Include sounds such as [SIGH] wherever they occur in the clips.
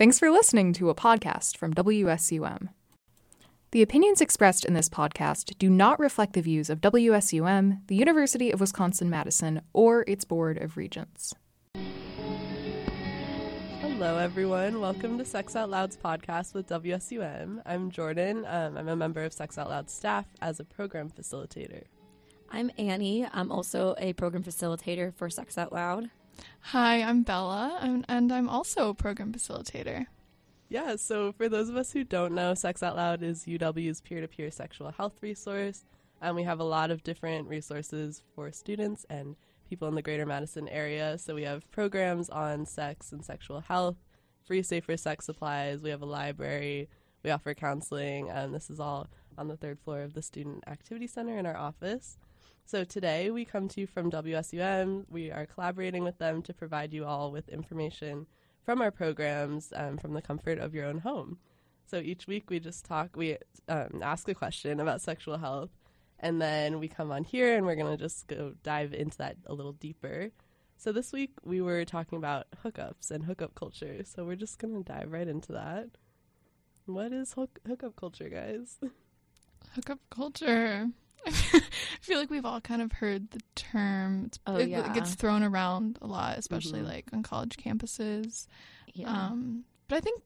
Thanks for listening to a podcast from WSUM. The opinions expressed in this podcast do not reflect the views of WSUM, the University of Wisconsin Madison, or its Board of Regents. Hello, everyone. Welcome to Sex Out Loud's podcast with WSUM. I'm Jordan. Um, I'm a member of Sex Out Loud staff as a program facilitator. I'm Annie. I'm also a program facilitator for Sex Out Loud. Hi, I'm Bella, and I'm also a program facilitator. Yeah, so for those of us who don't know, Sex Out Loud is UW's peer to peer sexual health resource. And we have a lot of different resources for students and people in the greater Madison area. So we have programs on sex and sexual health, free safer sex supplies, we have a library, we offer counseling, and this is all on the third floor of the Student Activity Center in our office. So today we come to you from WSUM. We are collaborating with them to provide you all with information from our programs um, from the comfort of your own home. So each week we just talk, we um, ask a question about sexual health, and then we come on here and we're going to just go dive into that a little deeper. So this week we were talking about hookups and hookup culture. So we're just going to dive right into that. What is hook- hookup culture, guys? Hookup culture. [LAUGHS] I feel like we've all kind of heard the term. Oh, it, yeah. it gets thrown around a lot, especially Mhm. like on college campuses. Yeah. Um, but I think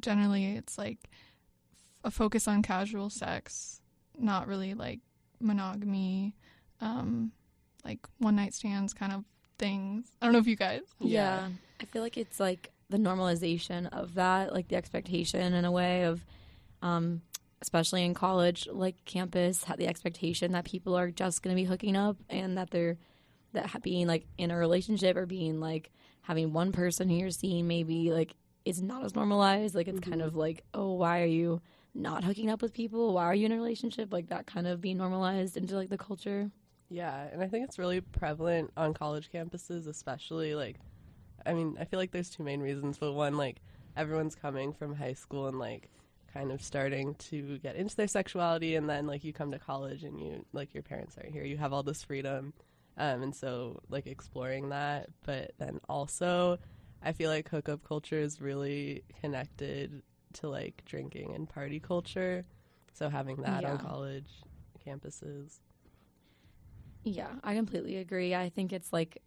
generally it's like a focus on casual sex, not really like monogamy, um, like one night stands kind of things. I don't know if you guys. yeah. I feel like it's like the normalization of that, like the expectation in a way of, um, especially in college, like campus, had the expectation that people are just going to be hooking up and that they're that being like in a relationship or being like having one person who you're seeing maybe like is not as normalized. Like it's kind Mhm. of like, oh, why are you not hooking up with people? Why are you in a relationship? Like that kind of being normalized into like the culture. Yeah, and I think it's really prevalent on college campuses, especially like, I mean, I feel like there's two main reasons, but one, like, everyone's coming from high school and like kind of starting to get into their sexuality, and then like you come to college and you like your parents aren't here, you have all this freedom, um, and so like exploring that, but then also, I feel like hookup culture is really connected to like drinking and party culture, so having that on college campuses. Yeah, I completely agree. I think it's like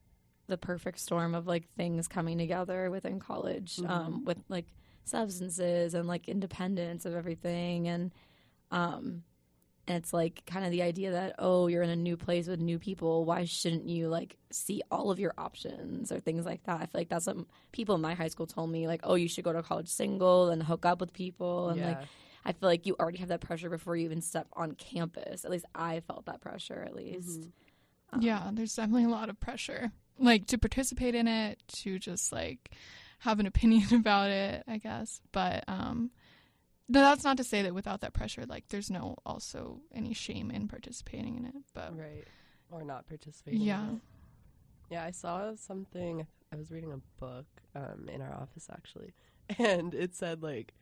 the perfect storm of like things coming together within college, um, with like substances and like independence of everything, and um, and it's like kind of the idea that oh, you're in a new place with new people. Why shouldn't you like see all of your options or things like that? I feel like that's what people in my high school told me. Like, oh, you should go to college single and hook up with people, and like I feel like you already have that pressure before you even step on campus. At least I felt that pressure. At least. Mhm. Um, Yeah, there's definitely a lot of pressure, like to participate in it, to just like have an opinion [LAUGHS] about it, I guess. But um, no, that's not to say that without that pressure, like there's no also any shame in participating in it. But right or not participating in yeah, it. yeah i saw something i was reading a book um, in our office actually [LAUGHS] and it said like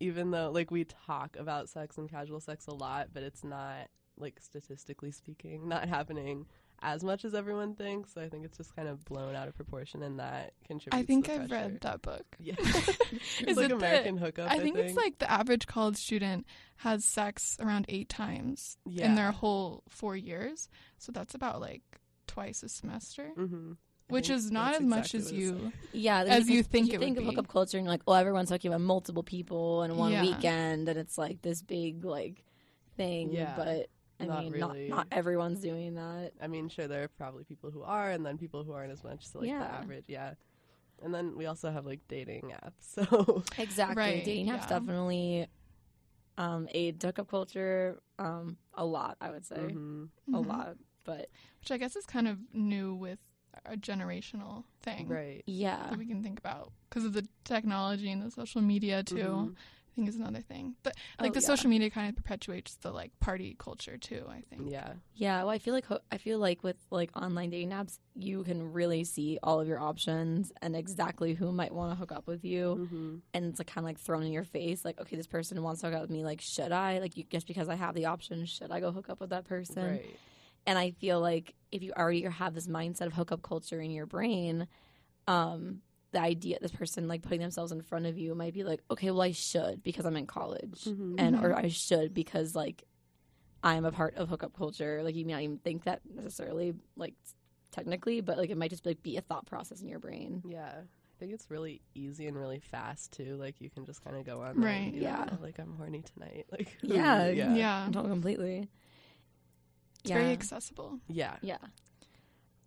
even though like we talk about sex and casual sex a lot but it's not like statistically speaking not happening as much as everyone thinks so i think it's just kind of blown out of proportion and that contributes I to think the I've pressure. read that book. yeah Is [LAUGHS] it's like it the- american hookup I think, it's like the average college student has sex around eight times yeah in their whole four years. So that's about like twice a semester, mm-hmm. which is not as much as you. Yeah, As you because think you it think would of hookup culture and you're like, oh, everyone's talking about multiple people in one Yeah. weekend, and it's like this big like thing. Yeah, but I not mean, really. not not everyone's doing that. I mean, sure, there are probably people who are, and then people who aren't as much. So, like, the average, yeah. And then we also have, like, dating apps. [LAUGHS] So, Exactly, Right, dating apps yeah. definitely um, aid hookup culture um, a lot. I would say mhm. a Mhm. lot, but Which I guess is kind of new with a generational thing. right. yeah, that we can think about because of the technology and the social media too. Mhm. I think is another thing. But like Oh, the yeah. social media kind of perpetuates the like party culture too. I think. Yeah. Yeah, well, I feel like ho- I feel like with like online dating apps, you can really see all of your options and exactly who might want to hook up with you, hmm and it's like kind of like thrown in your face. Like, okay, this person wants to hook up with me. Like, should I? Like, you, just because I have the option, should I go hook up with that person? Right. And I feel like if you already have this mindset of hookup culture in your brain, um, the idea this person like putting themselves in front of you might be like, okay, well I should because I'm in college, Mhm. and Mhm. or I should because like I'm a part of hookup culture. Like you may not even think that necessarily, like technically, but like it might just like be a thought process in your brain. Yeah. I think it's really easy and really fast too. Like you can just kind of go on, there and Right. like, Yeah. "Oh, like I'm horny tonight. [LAUGHS] Like [LAUGHS] Yeah, yeah, Yeah. Not completely. It's very accessible. yeah. Yeah.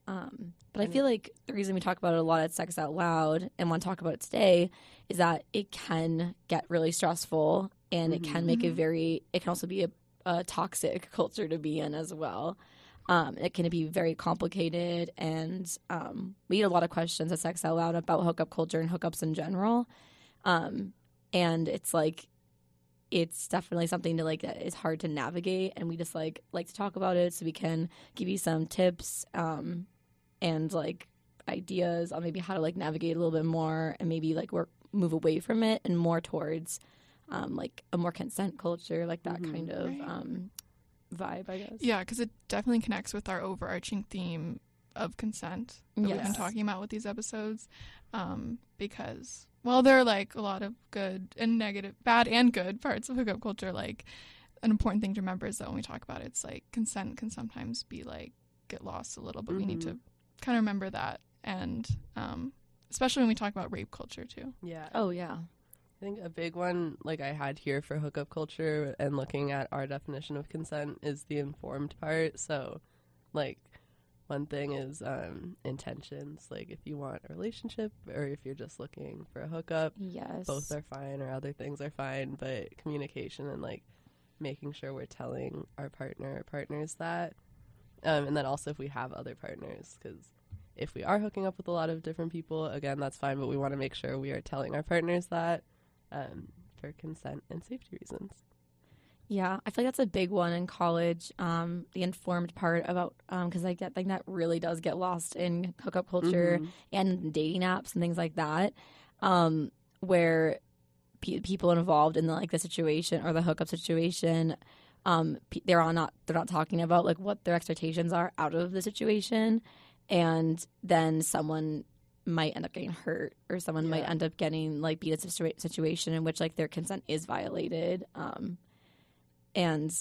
Um, but I feel like the reason we talk about it a lot at Sex Out Loud and want to talk about it today is that it can get really stressful and it can make a Mhm. very, it can also be a, a toxic [LAUGHS] culture to be in as well. Um, it can be very complicated, and um, we get a lot of questions at Sex Out Loud about hookup culture and hookups in general. Um, and it's like, it's definitely something to like that is hard to navigate, and we just like like to talk about it so we can give you some tips um, and like ideas on maybe how to like navigate a little bit more and maybe like work move away from it and more towards um, like a more consent culture, like that Mhm. kind of Right. um, vibe, I guess. Yeah, because it definitely connects with our overarching theme of consent that we've been talking about with these episodes. Um, because well, there are like a lot of good and negative, bad and good parts of hookup culture. Like an important thing to remember is that when we talk about it, it's like consent can sometimes be like get lost a little, but we need to kind of remember that, and um, especially when we talk about rape culture too. Yeah. Oh yeah. I think a big one, like I had here for hookup culture and looking at our definition of consent, is the informed part. So, like, one thing is um, intentions. Like, if you want a relationship or if you're just looking for a hookup, Yes. both are fine or other things are fine. But communication and like making sure we're telling our partner or partners that. Um, and then also if we have other partners, because if we are hooking up with a lot of different people, again, that's fine. But we want to make sure we are telling our partners that um, for consent and safety reasons. Yeah, I feel like that's a big one in college. Um, the informed part about because I get think that really does get lost in hookup culture Mhm. and dating apps and things like that, um, where pe- people involved in the, like the situation or the hookup situation, um, they're all not they're not talking about like what their expectations are out of the situation, and then someone might end up getting hurt or someone might end up getting like be in a situa- situation in which like their consent is violated. Um, and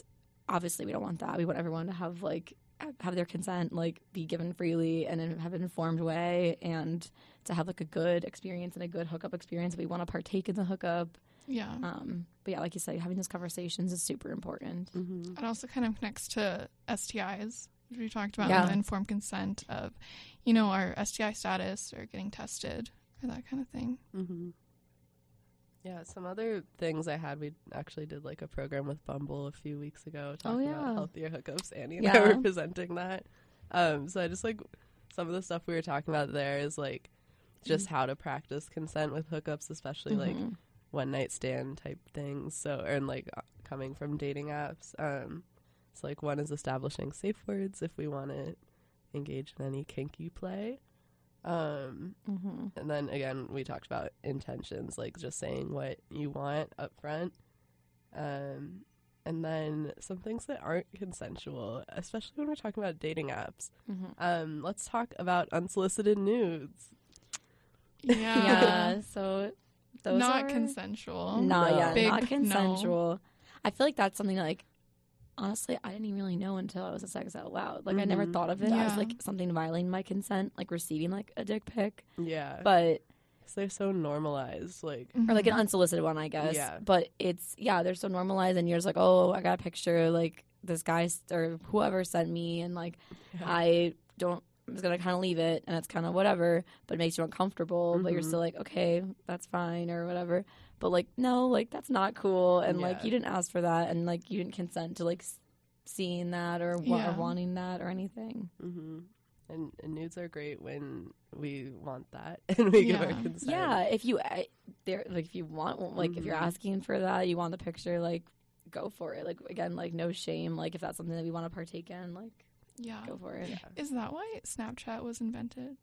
obviously we don't want that. We want everyone to have like have their consent like be given freely and in- have an informed way and to have like a good experience and a good hookup experience. We want to partake in the hookup. Yeah. Um, but yeah, like you said, having those conversations is super important. Mhm. It also kind of connects to STIs, which we talked about Yeah. the informed consent of, you know, our STI status or getting tested or that kind of thing. Mm-hmm. Yeah, some other things I had. We actually did like a program with Bumble a few weeks ago talking yeah. about healthier hookups. Annie and I Yeah. were presenting that. Um, so I just like some of the stuff we were talking about there is like just how to practice consent with hookups, especially like Mhm. One night stand type things. So, and like uh, coming from dating apps. Um, so like one is establishing safe words if we want to engage in any kinky play. Um, Mhm. and then again, we talked about intentions, like just saying what you want up front. Um, and then some things that aren't consensual, especially when we're talking about dating apps. Mhm. Um, let's talk about unsolicited nudes. Yeah. yeah. [LAUGHS] So those Not are consensual. Not No. yeah, Big not no. consensual. I feel like that's something like honestly I didn't even really know until I was a Sex Out Loud. Like I never Mhm. thought of it Yeah. as like something violating my consent, like receiving like a dick pic, Yeah, but because they're so normalized. Like, or like an Mhm. unsolicited one, I guess. Yeah. But it's yeah, they're so normalized, and you're just like, oh, I got a picture like this guy s- or whoever sent me, and like I don't. I'm just gonna kind of leave it, and it's kind of whatever, but it makes you uncomfortable. But you're Mhm. still like, okay, that's fine or whatever. But like, no, like that's not cool, and like you didn't ask for that, and like you didn't consent to like s- seeing that or, wa- Yeah. or wanting that or anything. hmm And, and nudes are great when we want that [LAUGHS] and we give our consent. Yeah, if you I- there like if you want like if you're Mhm. asking for that, you want the picture, like go for it. Like again, like no shame. Like if that's something that we want to partake in, like Yeah. go for it. Yeah. Is that why Snapchat was invented?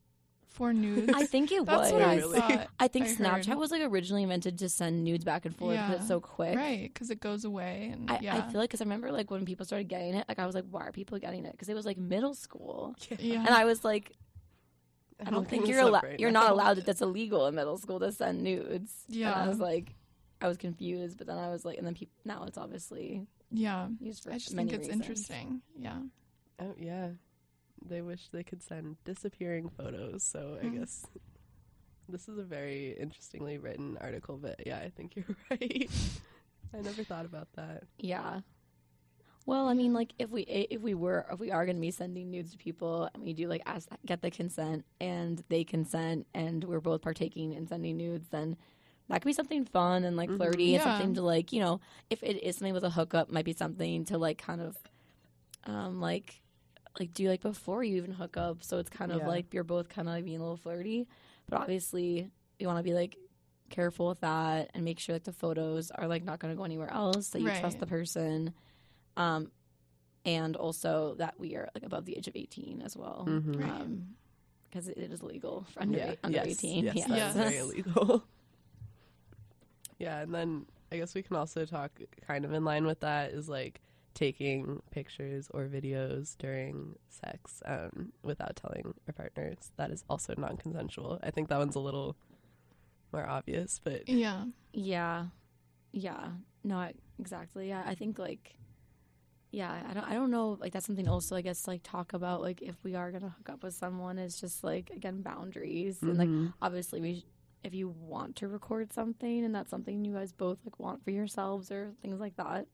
For nudes? I think it [LAUGHS] That's was. what I Really? thought. I think I Snapchat heard. was like originally invented to send nudes back and forth because Yeah. it's so quick. Right, because it goes away. And I, yeah. I feel like because I remember like when people started getting it, like I was like, why are people getting it? Because it was like middle school, yeah. and I was like, I don't think you're allowed. right you're now. not allowed. That that's illegal in middle school to send nudes. And Yeah. I was like, I was confused, but then I was like, and then people now it's obviously Yeah. used for I just many think it's reasons. interesting. Yeah. Oh yeah, they wish they could send disappearing photos. So I [LAUGHS] guess this is a very interestingly written article. But yeah, I think [LAUGHS] you're right. I never thought about that. Yeah. Well, I mean, like if we if we were if we are going to be sending nudes to people and we do like ask get the consent and they consent and we're both partaking in sending nudes, then that could be something fun and like Mhm. flirty and something to like you know if it is something with a hookup, might be something to like kind of um like like do like before you even hook up. So it's kind of Yeah. like you're both kind of like being a little flirty, but obviously you want to be like careful with that and make sure like the photos are like not going to go anywhere else that you trust the person um and also that we are like above the age of 18 as well Mhm. Right. um because it is legal for under, yeah, under yes, 18 Yes, yes. that is Yes. very [LAUGHS] illegal. yeah, and then I guess we can also talk kind of in line with that is like taking pictures or videos during sex um, without telling our partners. That is also non-consensual. I think that one's a little more obvious, but Yeah. yeah yeah no I, exactly yeah i think like yeah i don't i don't know like that's something also i guess like talk about like if we are gonna hook up with someone is just like again boundaries and like Mhm. obviously we sh- if you want to record something and that's something you guys both like want for yourselves or things like that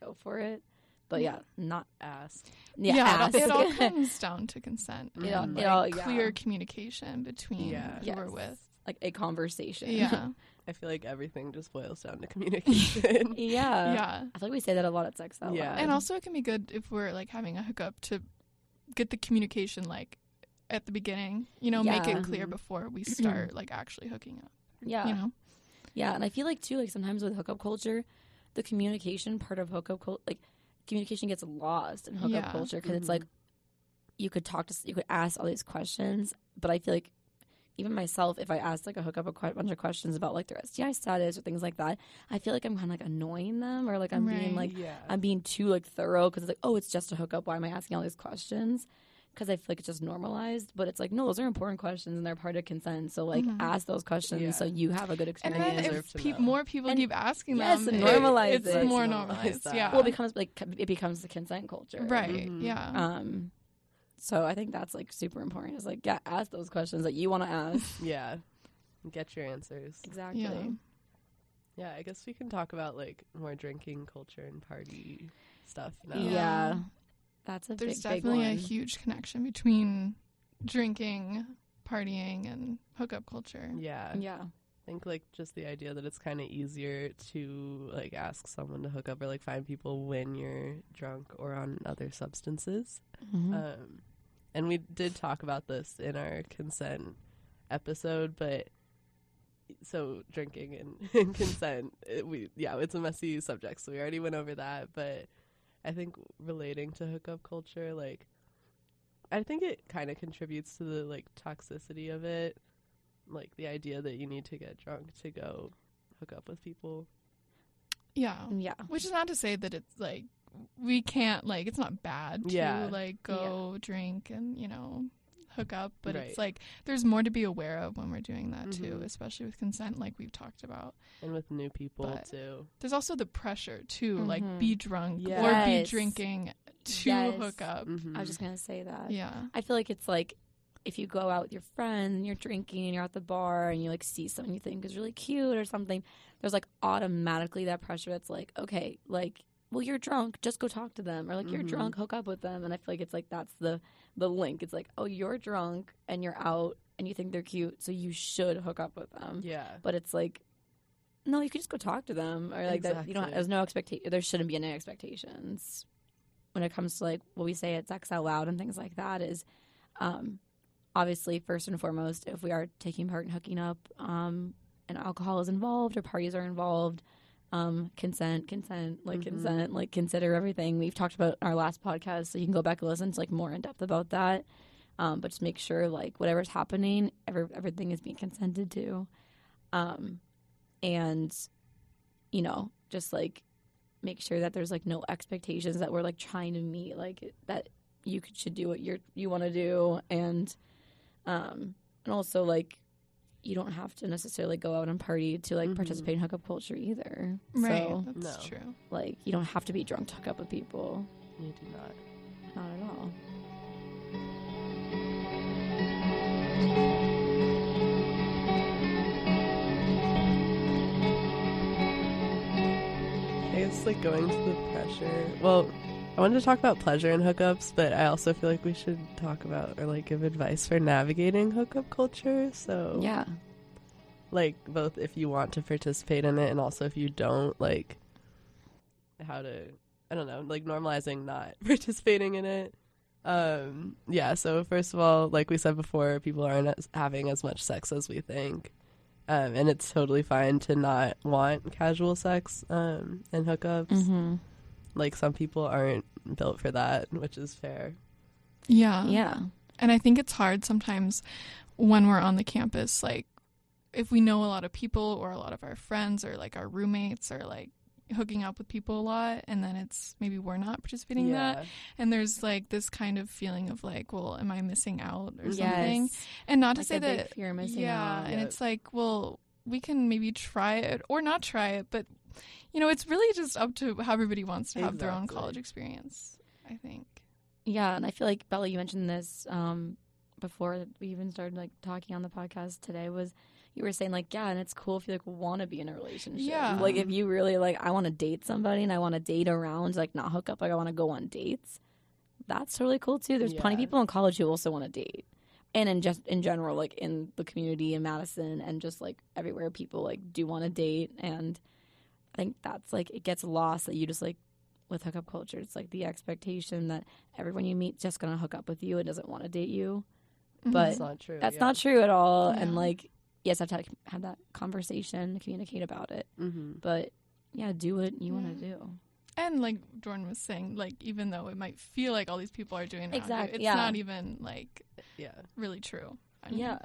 go for it but yeah not ask. yeah, Yeah. ask. it all comes down to consent. It all- and, it like, all- yeah. clear communication between Yeah. who we're with. like a conversation Yeah. [LAUGHS] I feel like everything just boils down to communication. [LAUGHS] yeah yeah. i feel like we say that a lot at sex out Yeah. Loud. And also, it can be good if we're like having a hookup to get the communication like at the beginning. You know, make it clear Mhm. before we [CLEARS THROAT] start like actually hooking up. yeah You know. Yeah, and I feel like too, like sometimes with hookup culture, the communication part of hookup culture, like communication gets lost in hookup Yeah. culture because it's Mhm. like you could talk to, you could ask all these questions, but I feel like even myself, if I asked like a hookup a que- bunch of questions about like their STI status or things like that, I feel like I'm kind of like annoying them or like I'm being like yeah. I'm being too like thorough because it's like oh it's just a hookup. Why am I asking all these questions? Because I feel like it's just normalized, but it's like no, those are important questions and they're part of consent. So like Mhm. ask those questions Yeah. so you have a good And experience. then if to peop know. more people And- keep asking yes, them, and it- normalize it's more Normalize normalized. Yeah. well, it becomes like it becomes the consent culture, right. Mhm. Yeah. Um, so I think that's like super important. It's like yeah, ask those questions that you want to ask. [LAUGHS] yeah. Get your answers. exactly. yeah. Yeah, I guess we can talk about like more drinking culture and party stuff now. Yeah. Yeah. That's a There's big, big definitely a huge connection between drinking, partying, and hookup culture. Yeah. yeah. I think like just the idea that it's kind of easier to like ask someone to hook up or like find people when you're drunk or on other substances. Mhm. Um, and we did talk about this in our consent episode, but so drinking and, [LAUGHS] and consent, it, we yeah, it's a messy subject, so we already went over that. But I think relating to hookup culture, like I think it kind of contributes to the like toxicity of it, like the idea that you need to get drunk to go hook up with people. Yeah. yeah. Which is not to say that it's like we can't like it's not bad to Yeah. like go drink and you know hook up, but Right. it's like there's more to be aware of when we're doing that too, Mhm. especially with consent, like we've talked about. And with new people But- too. There's also the pressure too, like Mhm. be drunk or be drinking to Yes. hook up. Mhm. I was just gonna say that. Yeah. I feel like it's like if you go out with your friends and you're drinking and you're at the bar and you like see someone you think is really cute or something, there's like automatically that pressure that's like, okay, like, well, you're drunk, just go talk to them, or like you're Mhm. drunk, hook up with them, and I feel like it's like that's the the link. It's like, oh, you're drunk and you're out and you think they're cute, so you should hook up with them. yeah. But it's like, no, you could just go talk to them, or like that. You don't. There's no expectation. There shouldn't be any expectations when it comes to like what we say at sex out loud and things like that. Is um, obviously first and foremost, if we are taking part in hooking up, um, and alcohol is involved or parties are involved. Um, consent, consent, like Mhm. consent, like consider everything. We've talked about in our last podcast, so you can go back and listen to like more in depth about that. Um, but just make sure like whatever's happening, every, everything is being consented to. Um, and you know, just like make sure that there's like no expectations that we're like trying to meet, like that you could, should do what you're you want to do, and Um, and also like you don't have to necessarily go out and party to like Mhm. participate in hookup culture either. Right. So That's No. true. like you don't have to be drunk to hook up with people. You do not. Not at all. I guess like going to the pressure. Well, I wanted to talk about pleasure in hookups, but I also feel like we should talk about or like give advice for navigating hookup culture. So Yeah. like both if you want to participate in it and also if you don't, like how to I don't know, like normalizing not [LAUGHS] participating in it. Um yeah, so first of all, like we said before, people aren't as, having as much sex as we think. Um, and it's totally fine to not want casual sex um, and hookups. Mm-hmm. Like some people aren't built for that, which is fair. Yeah. Yeah. And I think it's hard sometimes when we're on the campus, like if we know a lot of people or a lot of our friends or like our roommates are like hooking up with people a lot and then it's maybe we're not participating in that and there's like this kind of feeling of like well am i missing out or something Yes. and not to say a big that fear of missing yeah out. and Yep. it's like well we can maybe try it or not try it but you know it's really just up to how everybody wants to have their own college experience i think Yeah, and I feel like Bella, you mentioned this um, before we even started like talking on the podcast today. Was you were saying like, yeah, and it's cool if you like want to be in a relationship. Yeah. like if you really like, I want to date somebody and I want to date around, like not hook up, like I want to go on dates. That's totally cool too. There's plenty of people in college who also want to date, and in just in general, like in the community in Madison and just like everywhere, people like do want to date, and I think that's like it gets lost that you just like with hookup culture. It's like the expectation that everyone you meet just gonna hook up with you and doesn't want to date you. But That's not true. That's yeah. not true at all. And like, yes, I have to have, have that conversation, communicate about it. Mm-hmm. But yeah, do what you want to do. And like Jordan was saying, like even though it might feel like all these people are doing it, around you, it's yeah. not even like Yeah. really true. I mean, Yeah,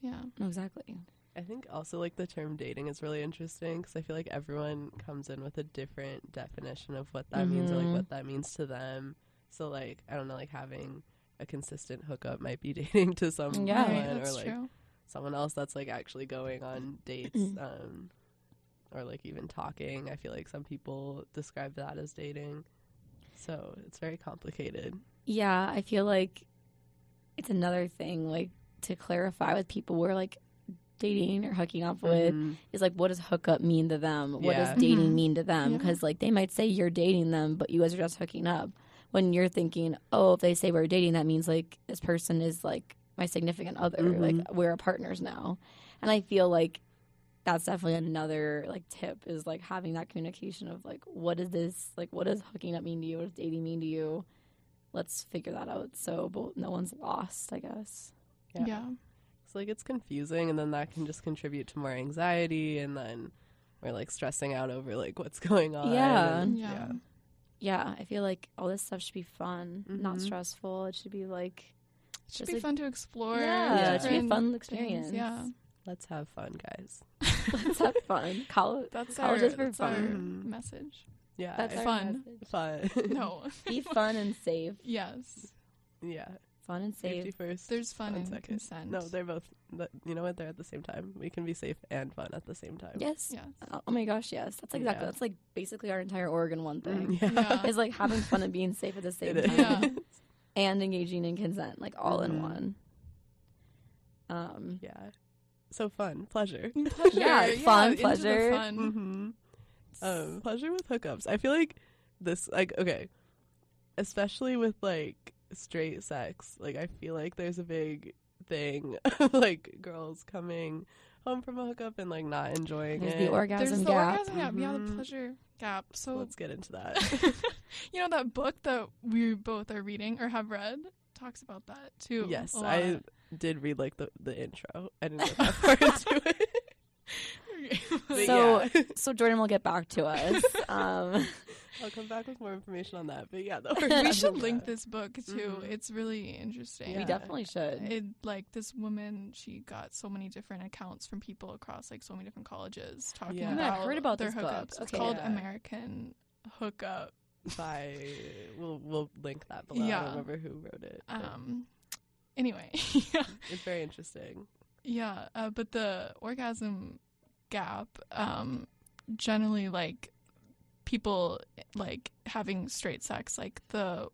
yeah, exactly. I think also like the term dating is really interesting because I feel like everyone comes in with a different definition of what that means or like Mhm. what that means to them. So like I don't know, like having a consistent hookup might be [LAUGHS] dating to someone Yeah. right, or like true. someone else that's like actually going on dates um or like even talking. I feel like some people describe that as dating. So it's very complicated. Yeah, I feel like it's another thing, like to clarify with people we're like dating or hooking up with Mhm. is like what does hookup mean to them? What Yeah. does dating Mhm. mean to them? Yeah. Because like they might say you're dating them, but you guys are just hooking up. When you're thinking, oh, if they say we're dating, that means like this person is like my significant other. Mhm. Like we're partners now. And I feel like that's definitely another like tip is like having that communication of like what is this like what does hooking up mean to you? What does dating mean to you? Let's figure that out so both no one's lost, I guess. Yeah. Yeah. So like it's confusing and then that can just contribute to more anxiety and then we're like stressing out over like what's [LAUGHS] going on. Yeah. and- Yeah. Yeah, I feel like all this stuff should be fun, not Mhm. stressful. It should be like It should be like- fun to explore. yeah, it should be a different fun things, experience. Yeah. Let's have fun, guys. [LAUGHS] Let's have fun. [LAUGHS] College, That's college our, is for that's fun. Mhm. message. Yeah. That's fun. message. fun. No. Be fun and safe. yes. yeah. Fun and Safety first. There's fun One and second. consent. No, they're both. You know what? They're at the same time. We can be safe and fun at the same time. Yes. Yes. Oh oh my gosh, yes. That's exactly. Yeah. That's like basically our entire Oregon one thing. Mm, yeah. Yeah. Is like having fun and being safe at the [LAUGHS] same It time, [LAUGHS] and engaging in consent, like all in Mhm. one. Um. Yeah. So fun, pleasure. [LAUGHS] Pleasure. Yeah, fun, into pleasure. fun. hmm Um, pleasure with hookups. I feel like this, like, okay, especially with like straight sex. Like, I feel like there's a big thing, like girls coming home from a hookup and like not enjoying There's it. the orgasm There's the gap. orgasm gap. Yeah, the Mhm. pleasure gap. So Let's get into that. [LAUGHS] you know that book that we both are reading or have read talks about that too. yes, I did read like the the intro. I didn't get that far into it. [LAUGHS] But So- yeah. So Jordan will get back to us. [LAUGHS] Um. I'll come back with more information on that. But yeah, the we [LAUGHS] should link this book too. Mhm. It's really interesting. We definitely should. It like this woman, she got so many different accounts from people across like so many different colleges talking Yeah. about I've heard about their this book. hookups. It's called Yeah. American Hookup. by we'll we'll link that below. I don't remember who wrote it. but- Um, anyway, yeah. It's very interesting. Yeah, uh, but the orgasm gap, um, generally like people like having straight sex, like the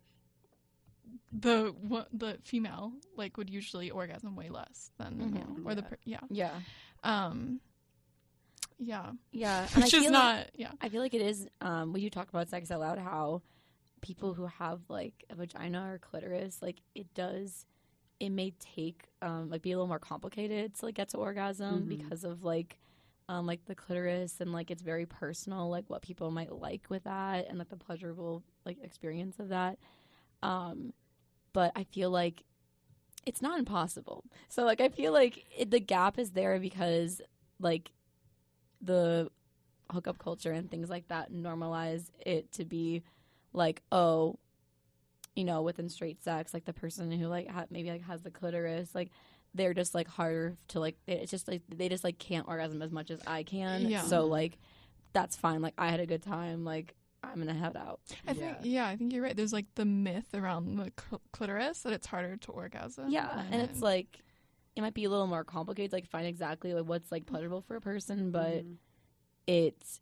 the the female like would usually orgasm way less than the male or the Yeah. per- yeah Yeah. um yeah Yeah. [LAUGHS] And which I is feel not like, yeah I feel like it is um when you talk about sex out loud how people who have like a vagina or clitoris, like it does it may take um like be a little more complicated to like get to orgasm Mhm. because of like like the clitoris and like it's very personal like what people might like with that and like the pleasurable like experience of that. Um but i feel like it's not impossible. So like i feel like it, the gap is there because like the hookup culture and things like that normalize it to be like oh you know within straight sex like the person who like ha- maybe like has the clitoris like they're just like harder to like it's just like they just like can't orgasm as much as i can. Yeah. so like that's fine. Like i had a good time. Like i'm gonna head out. I think yeah. I think you're right. There's like the myth around the cl- clitoris that it's harder to orgasm yeah and it's like it might be a little more complicated like find exactly like what's like pleasurable for a person but Mhm. it's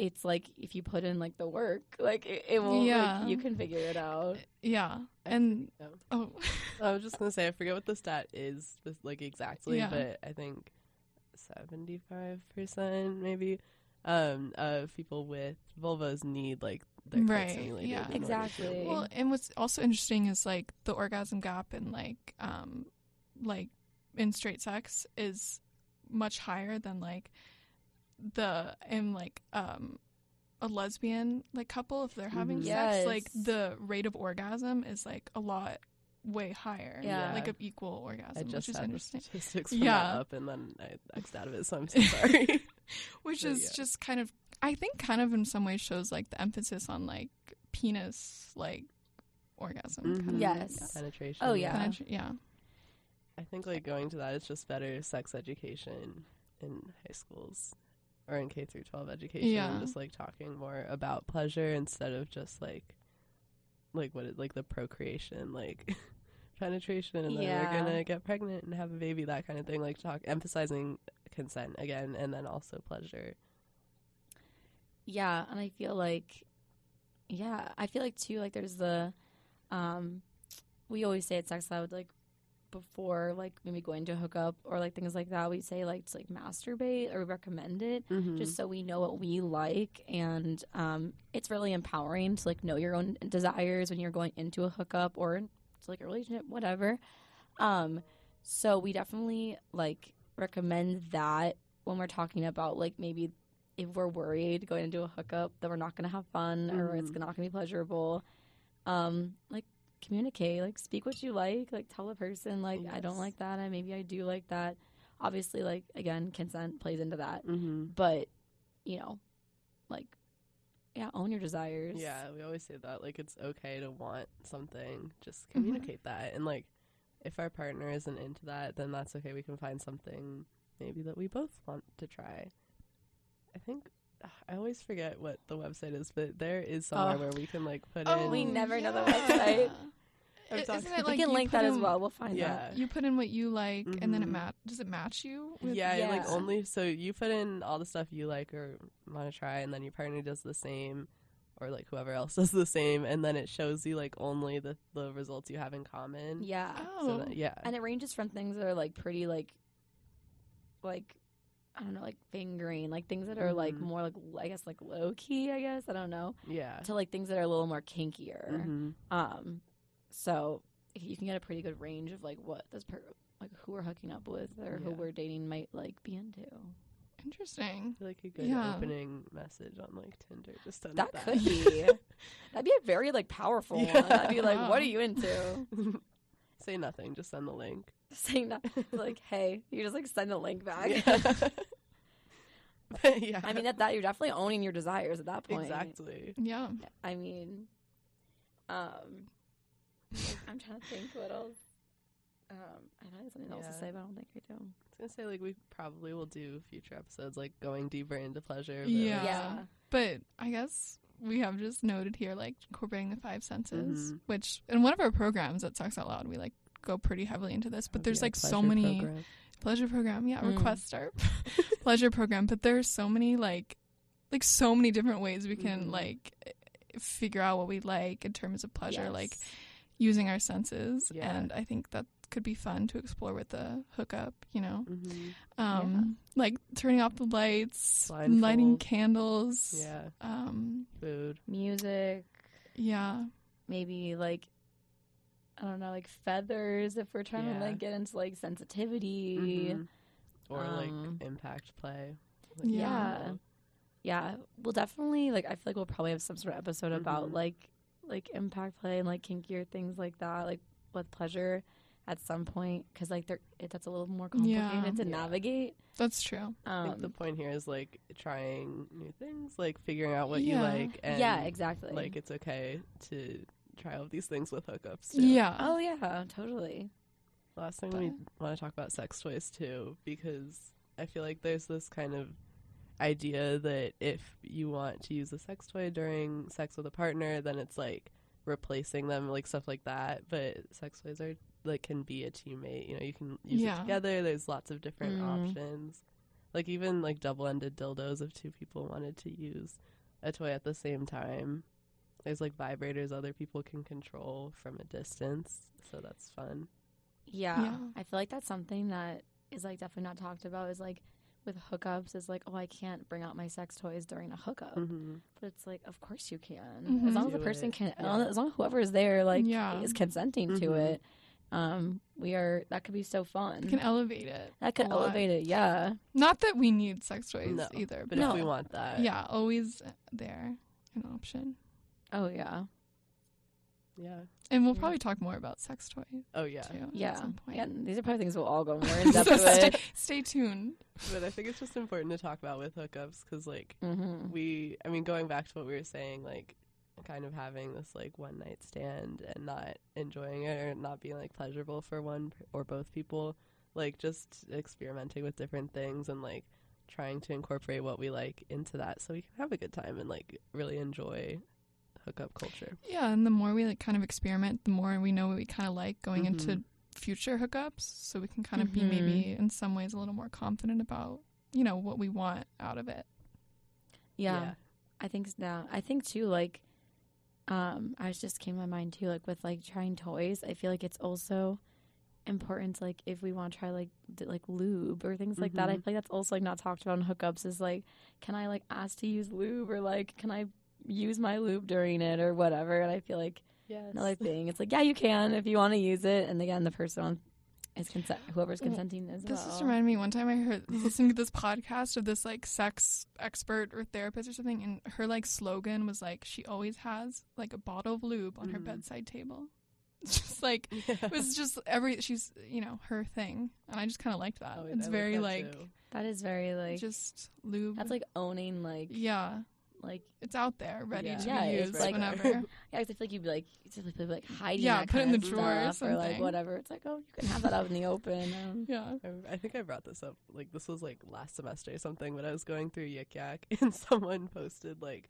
it's like if you put in like the work like it, it will Yeah. like, you can figure it out yeah I and Yeah. oh I was just gonna say I forget what the stat is, like exactly, Yeah. but I think seventy-five percent maybe um, of people with vulvas need like their clit Right, yeah. in order Exactly. Well, and what's also interesting is like the orgasm gap in like um like in straight sex is much higher than like the in like um a lesbian like couple if they're having Mhm. sex like the rate of orgasm is like a lot way higher Yeah. like of equal orgasm I just which is interesting statistics from Yeah. that up, and then I X'd out of it, so I'm so [LAUGHS] sorry. [LAUGHS] which But is yeah. just kind of i think kind of in some ways shows like the emphasis on like penis like orgasm kind of. Yes. penetration. Oh, yeah. penetra- yeah I think like going to that is just better sex education in high schools or in K through 12 education Yeah. and just like talking more about pleasure instead of just like like what it like the procreation like [LAUGHS] penetration and then Yeah. we're gonna get pregnant and have a baby that kind of thing like talk emphasizing consent again and then also pleasure yeah and i feel like yeah i feel like too like there's the um we always say at sex loud like before like maybe going to hook up or like things like that we say like to like masturbate or recommend it Mm-hmm. just so we know what we like and um it's really empowering to like know your own desires when you're going into a hookup or into like a relationship whatever um so we definitely like recommend that when we're talking about like maybe if we're worried going into a hookup that we're not going to have fun or it's Mhm. not going to be pleasurable um like communicate like speak what you like like tell a person like i don't like that and maybe i do like that obviously like again consent plays into that mm-hmm. but you know like yeah own your desires Yeah, we always say that. Like, it's okay to want something. Just Mm-hmm. communicate that. And, like, if our partner isn't into that, then that's okay. We can find something maybe that we both want to try. I think. I always forget what the website is, but there is somewhere Oh. where we can like put Oh, in. we never know the website. I'm I- talking- Isn't it we can link put that as well we'll find Yeah. that You put in what you like, and then it Mhm. mat. Does it match you? With yeah, it, like only so you put in all the stuff you like or want to try, and then your partner does the same, or like whoever else [LAUGHS] does the same, and then it shows you like only the the results you have in common. yeah Oh, So that, yeah. and it ranges from things that are like pretty like like i don't know like fingering like things that are like Mhm. more like i guess like low key i guess i don't know yeah. to like things that are a little more kinkier Mhm. um so you can get a pretty good range of like what this per like who we're hooking up with or who we're dating might like be into interesting. feel like a good Yeah. opening message on like Tinder. Just send that that. could be [LAUGHS] that'd be a very like powerful Yeah. one that'd be like Wow. what are you into [LAUGHS] Say nothing. Just send the link. [LAUGHS] saying that like [LAUGHS] hey you just like send the link back Yeah. [LAUGHS] yeah. i mean at that you're definitely owning your desires at that point exactly. Yeah. i mean um i'm trying to think what else um i had something else to say but i don't think i do I was gonna say like we probably will do future episodes like going deeper into pleasure. but, Yeah. yeah But I guess we have just noted here like incorporating the five senses, Mhm. which in one of our programs at Sex Out Loud we like go pretty heavily into this, but there's like so many program. pleasure program. Yeah, Mm. request start [LAUGHS] pleasure program, but there's so many like like so many different ways we can Mhm. like figure out what we like in terms of pleasure, Yes. like using our senses, Yeah. and I think that could be fun to explore with the hookup. You know, Mhm. um, like turning off the lights, Blindfold. lighting candles. Yeah, Um, food. music, yeah. maybe like I don't know, like feathers if we're trying Yeah. to like get into like sensitivity. Mhm. Or Um, like impact play. Like, Yeah. Yeah. Yeah, we'll definitely like. I feel like we'll probably have some sort of episode about Mhm. like like impact play and like kinkier things like that, like with pleasure at some point because like they're it, that's a little more complicated to Yeah. navigate. That's true. I think the Um, point here is like trying new things, like figuring out what Yeah. you like, and yeah, exactly. like it's okay to try all these things with hookups. Too. Yeah. oh yeah, totally. Last thing we want to talk about sex toys too, because I feel like there's this kind of idea that if you want to use a sex toy during sex with a partner, then it's like replacing them, like stuff like that. But sex toys are like can be a teammate. You know, you can use Yeah. it together. There's lots of different Mm. options. Like even like double-ended dildos if two people wanted to use a toy at the same time. There's like vibrators other people can control from a distance, so that's fun. Yeah. Yeah. I feel like that's something that is like definitely not talked about. Is like with hookups is like, oh, I can't bring out my sex toys during a hookup, Mm-hmm. but it's like, of course you can, Mhm. as long as the person it. can, Yeah. as long as whoever is there like Yeah. is consenting to Mhm. it. Um, we are that could be so fun. Can elevate it. that could a lot. elevate it. Yeah. Not that we need sex toys No, either, But but if we want that, yeah, always there, an option. Oh yeah. yeah, And we'll Yeah. probably talk more about sex toys oh yeah. too. At Yeah. some point. Yeah. These are probably things we'll all go more [LAUGHS] in depth So with. stay, stay tuned. But I think it's just important to talk about with hookups because, like, Mm-hmm. we, I mean, going back to what we were saying, like, kind of having this like one night stand and not enjoying it or not being like pleasurable for one or both people, like, just experimenting with different things and like trying to incorporate what we like into that so we can have a good time and like really enjoy hookup culture. Yeah, and the more we like kind of experiment, the more we know what we kind of like going Mhm. into future hookups, so we can kind of be Mhm. maybe in some ways a little more confident about you know what we want out of it. Yeah. I think s- yeah. I think too, like, um, I just came to my mind too, like with like trying toys. I feel like it's also important, like if we want to try like d- like lube or things like that. I Mhm. feel like that's also like not talked about in hookups. Is like, can I like ask to use lube or like can I use my lube during it or whatever? And I feel like Yes. another thing, it's like yeah, you can if you want to use it. And again, the person is consent, whoever's Well, consenting as This well. just reminded me one time I heard [LAUGHS] listening to this podcast of this like sex expert or therapist or something, and her like slogan was like she always has like a bottle of lube on her Mhm. bedside table. [LAUGHS] It's just like [LAUGHS] Yeah. it was just every she's you know her thing, and I just kind of liked that. Oh, wait, it's I like very that like that is very like just lube. that's like owning like yeah, like it's out there, ready Yeah. to Yeah, be used like- whenever. [LAUGHS] Yeah, 'cause I feel like you'd be like, you'd typically be like hiding Yeah, that put it kind in the drawer or or like whatever. It's like, oh, you can have that out in the open. [LAUGHS] Um, yeah. I, I think I brought this up. Like this was like last semester or something, but I was going through Yik Yak [LAUGHS] and someone posted like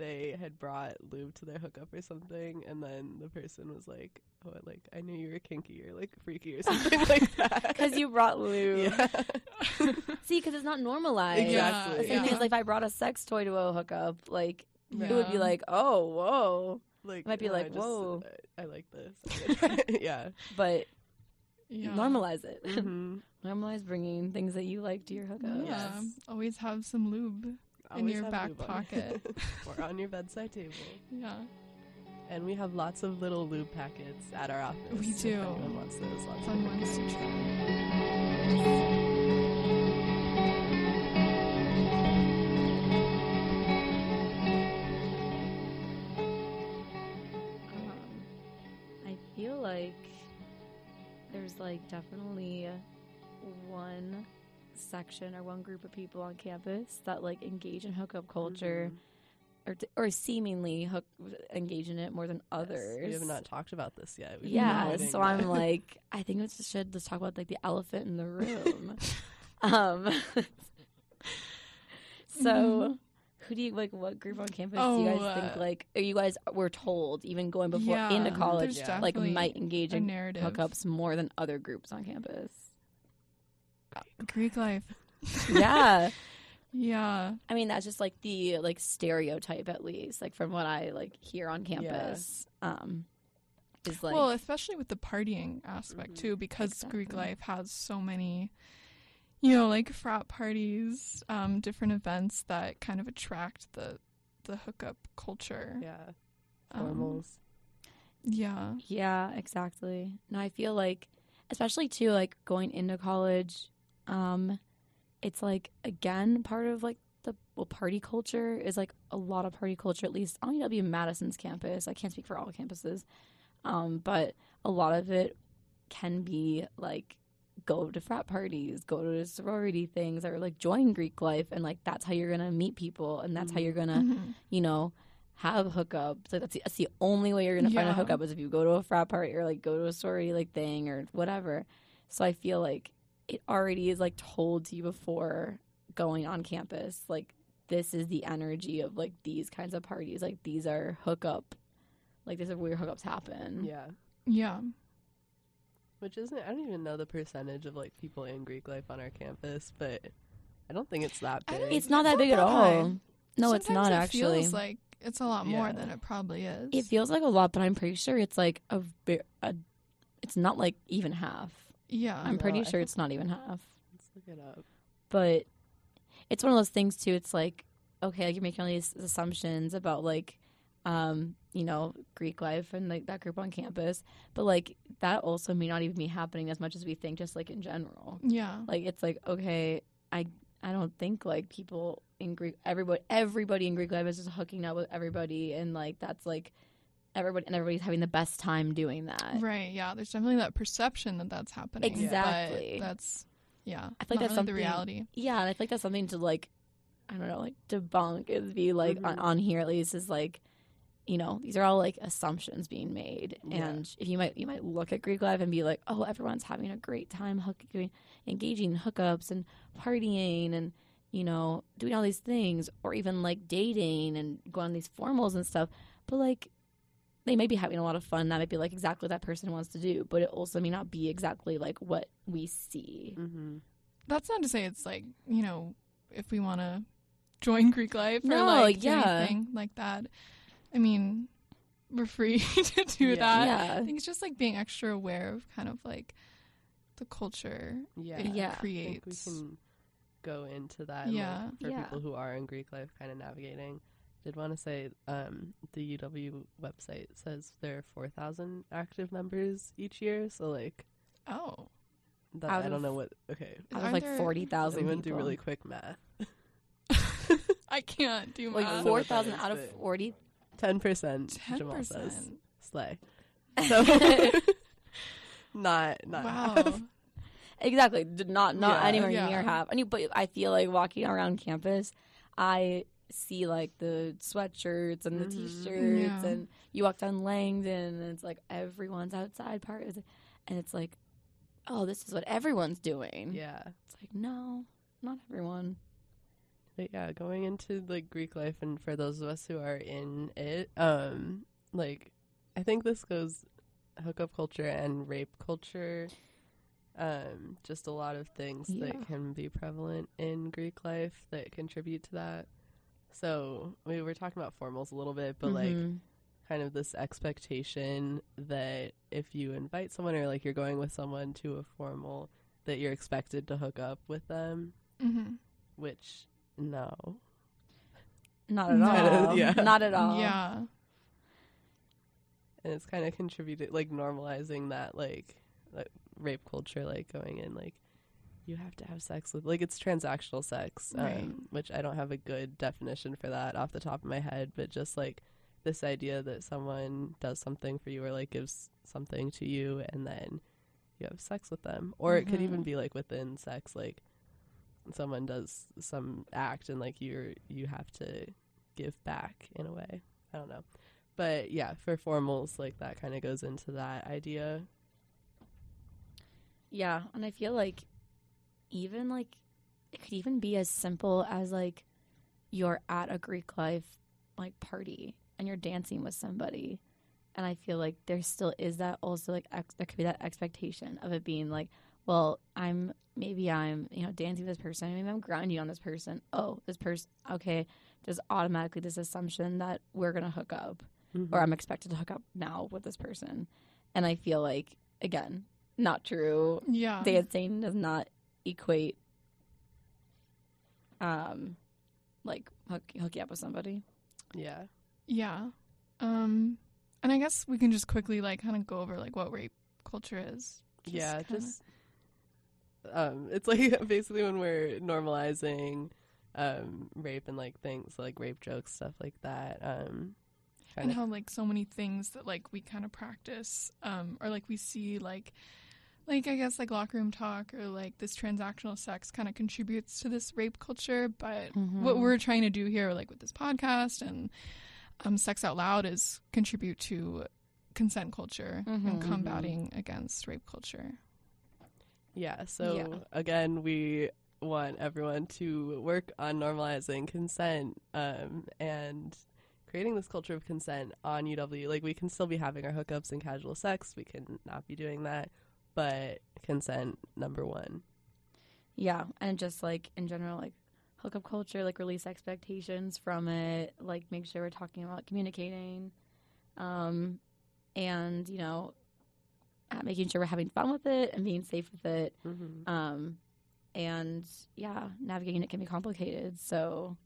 they had brought lube to their hookup or something, and then the person was like, "Oh, like I knew you were kinky or like freaky or something like [LAUGHS] that." Because you brought lube. yeah, [LAUGHS] See, because it's not normalized. Exactly. The same Yeah. thing is like if I brought a sex toy to a hookup, like it would be like, oh, whoa. like Might be "Oh, like, I just- "Whoa." I, I like this. [LAUGHS] yeah. But yeah. normalize it. hmm normalize bringing things that you like to your hookup. Yeah, Yes. always have some lube. Always your have back pocket. [LAUGHS] or on your bedside table. Yeah. And we have lots of little lube packets at our office. We do. if do. anyone wants those. Lots of Fun different ones to try. Um, I feel like there's like definitely one section or one group of people on campus that like engage in hookup culture Mhm. or t- or seemingly hook engage in it more than Yes, others. we have not talked about this yet. We've yeah, so. I'm like, [LAUGHS] I think we just should just talk about like the elephant in the room. [LAUGHS] um, [LAUGHS] so, Mhm. who do you like? What group on campus do you guys Oh, think uh, like? You guys were told even going before into college, like might engage in hookups more than other groups on campus. Greek life. yeah, [LAUGHS] Yeah. I mean that's just like the like stereotype at least, like from what I like hear on campus. Um, is like well, especially with the partying aspect Mhm. too, because Greek life has so many, you know, like frat parties, um, different events that kind of attract the the hookup culture. Yeah. Um, yeah. Yeah, exactly. No, I feel like, especially too, like going into college, um, it's like again part of like the well party culture is like a lot of party culture at least on UW Madison's campus. I can't speak for all campuses, um, but a lot of it can be like go to frat parties, go to sorority things, or like join Greek life, and like that's how you're gonna meet people, and that's how Mhm. you're gonna Mhm. you know, have hookups. Like that's the, that's the only way you're gonna find a hookup is if you go to a frat party or like go to a sorority like thing or whatever. So I feel like it already is like told to you before going on campus. Like this is the energy of like these kinds of parties. Like these are hookup. Like this is where hookups happen. Yeah. Yeah. Which isn't I don't even know the percentage of like people in Greek life on our campus, but I don't think it's that big. It's not that It's big not at that all. high. No, it's not it actually. Feels like it's a lot more Yeah. than it probably is. it feels like a lot, but I'm pretty sure it's like a, ve- a it's not like even half. Yeah. I'm pretty I sure it's not even half. Let's look it up. but it's one of those things too it's like okay like you're making all these assumptions about like um you know greek life and like that group on campus but like that also may not even be happening as much as we think just like in general yeah. like it's like okay i i don't think like people in greek everybody everybody in greek life is just hooking up with everybody and like that's like everybody and everybody's having the best time doing that Right. Yeah. There's definitely that perception that that's happening. Exactly. that's yeah. I feel like that's really the reality. Yeah, and I feel like that's something to like, I don't know, like debunk is be like on, Mhm. on here at least is like, you know, these are all like assumptions being made, Yeah. and if you might you might look at Greek life and be like, oh, everyone's having a great time hooking, engaging in hookups and partying and you know doing all these things, or even like dating and going on these formals and stuff, but like. They may be having a lot of fun. That might be like exactly what that person wants to do, but it also may not be exactly like what we see. Mm-hmm. That's not to say it's like you know if we want to join Greek life or like yeah. anything like that. I mean, we're free [LAUGHS] to do Yeah. that. Yeah. I think it's just like being extra aware of kind of like the culture Yeah. it Yeah. I think we can go into that Yeah. like, for Yeah. people who are in Greek life kind of navigating. Did want to say um, the UW website says there are 4,000 active members each year. So, like, Oh, that, I don't of- know what. Okay. Out of Aren't like there- forty Does thousand anyone people. do really quick math? [LAUGHS] I can't do like I math. know four what that thousand is, out of forty. 10%, Ten Djamal says. percent. Slay. [LAUGHS] So, [LAUGHS] not, not Wow. half. exactly, d- not not Yeah. anywhere Yeah. near half. I mean, but I feel like walking around campus, I see like the sweatshirts and the Mhm. t-shirts, Yeah. and you walk down Langdon, and it's like everyone's outside part, and it's like, oh, this is what everyone's doing. Yeah. it's like no, not everyone. But yeah, going into like Greek life and for those of us who are in it, um, like I think this goes hookup culture and rape culture. Um, just a lot of things Yeah. that can be prevalent in Greek life that contribute to that. So we were talking about formals a little bit, but like Mhm. kind of this expectation that if you invite someone or like you're going with someone to a formal, that you're expected to hook up with them, hmm which no. not at No. all. [LAUGHS] Yeah. not at all. Yeah. and it's kind of contributed like normalizing that like, like rape culture like going in like you have to have sex with like it's transactional sex um, Right. which i don't have a good definition for that off the top of my head but just like this idea that someone does something for you or like gives something to you and then you have sex with them or it could even Mhm. be like within sex like someone does some act and like you're you have to give back in a way i don't know but yeah for formals like that kind of goes into that idea Yeah, and I feel like even like it could even be as simple as like you're at a Greek life like party and you're dancing with somebody. And I feel like there still is that also like ex- there could be that expectation of it being like, well, I'm maybe I'm you know dancing with this person, maybe I'm grinding on this person. Oh, this person, okay, there's automatically this assumption that we're gonna hook up, Mhm. or I'm expected to hook up now with this person. And I feel like again, not true. Yeah. Dancing does not equate, um, like hook hook you up with somebody. yeah. Yeah. Um and I guess we can just quickly like kind of go over like what rape culture is. Just yeah, kinda- just um, it's like [LAUGHS] basically when we're normalizing um, rape and like things like rape jokes, stuff like that. Um, and how like so many things that like we kind of practice um or like we see like like I guess like locker room talk or like this transactional sex kind of contributes to this rape culture but what Mhm. we're trying to do here like with this podcast and um sex out loud is contribute to consent culture Mhm. and combating against rape culture yeah. So Yeah. again, we want everyone to work on normalizing consent um, and creating this culture of consent on UW. Like we can still be having our hookups and casual sex. We can not be doing that, but consent number one. Yeah, and just like in general, like hookup culture, like release expectations from it, like make sure we're talking about communicating, um, and you know, making sure we're having fun with it and being safe with it. Mm-hmm. Um, and yeah, navigating it can be complicated, so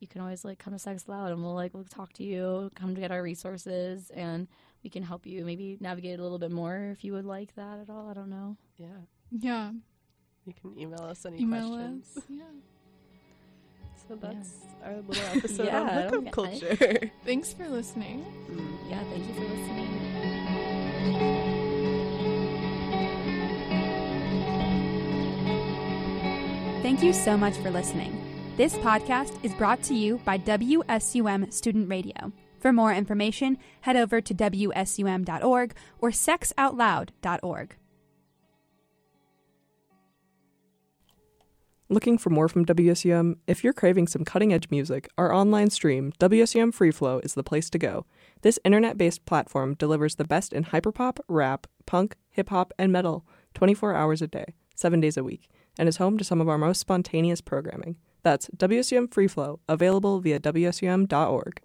you can always like come to Sex Loud and we'll like we'll talk to you, come to get our resources, and we can help you maybe navigate a little bit more if you would like that at all. I don't know. Yeah. yeah You can email us any email questions. us yeah So that's our little episode [LAUGHS] Yeah, on hookup get- culture. [LAUGHS] thanks for listening Mm. Yeah, thank you for listening. Thank you so much for listening. This podcast is brought to you by WSUM Student Radio. For more information, head over to WSUM.org or sexoutloud.org. Looking for more from WSUM? If you're craving some cutting edge music, our online stream, WSUM Free Flow, is the place to go. This internet based platform delivers the best in hyperpop, rap, punk, hip hop, and metal 24 hours a day, 7 days a week, and is home to some of our most spontaneous programming. That's WSUM Free Flow, available via WSUM.org.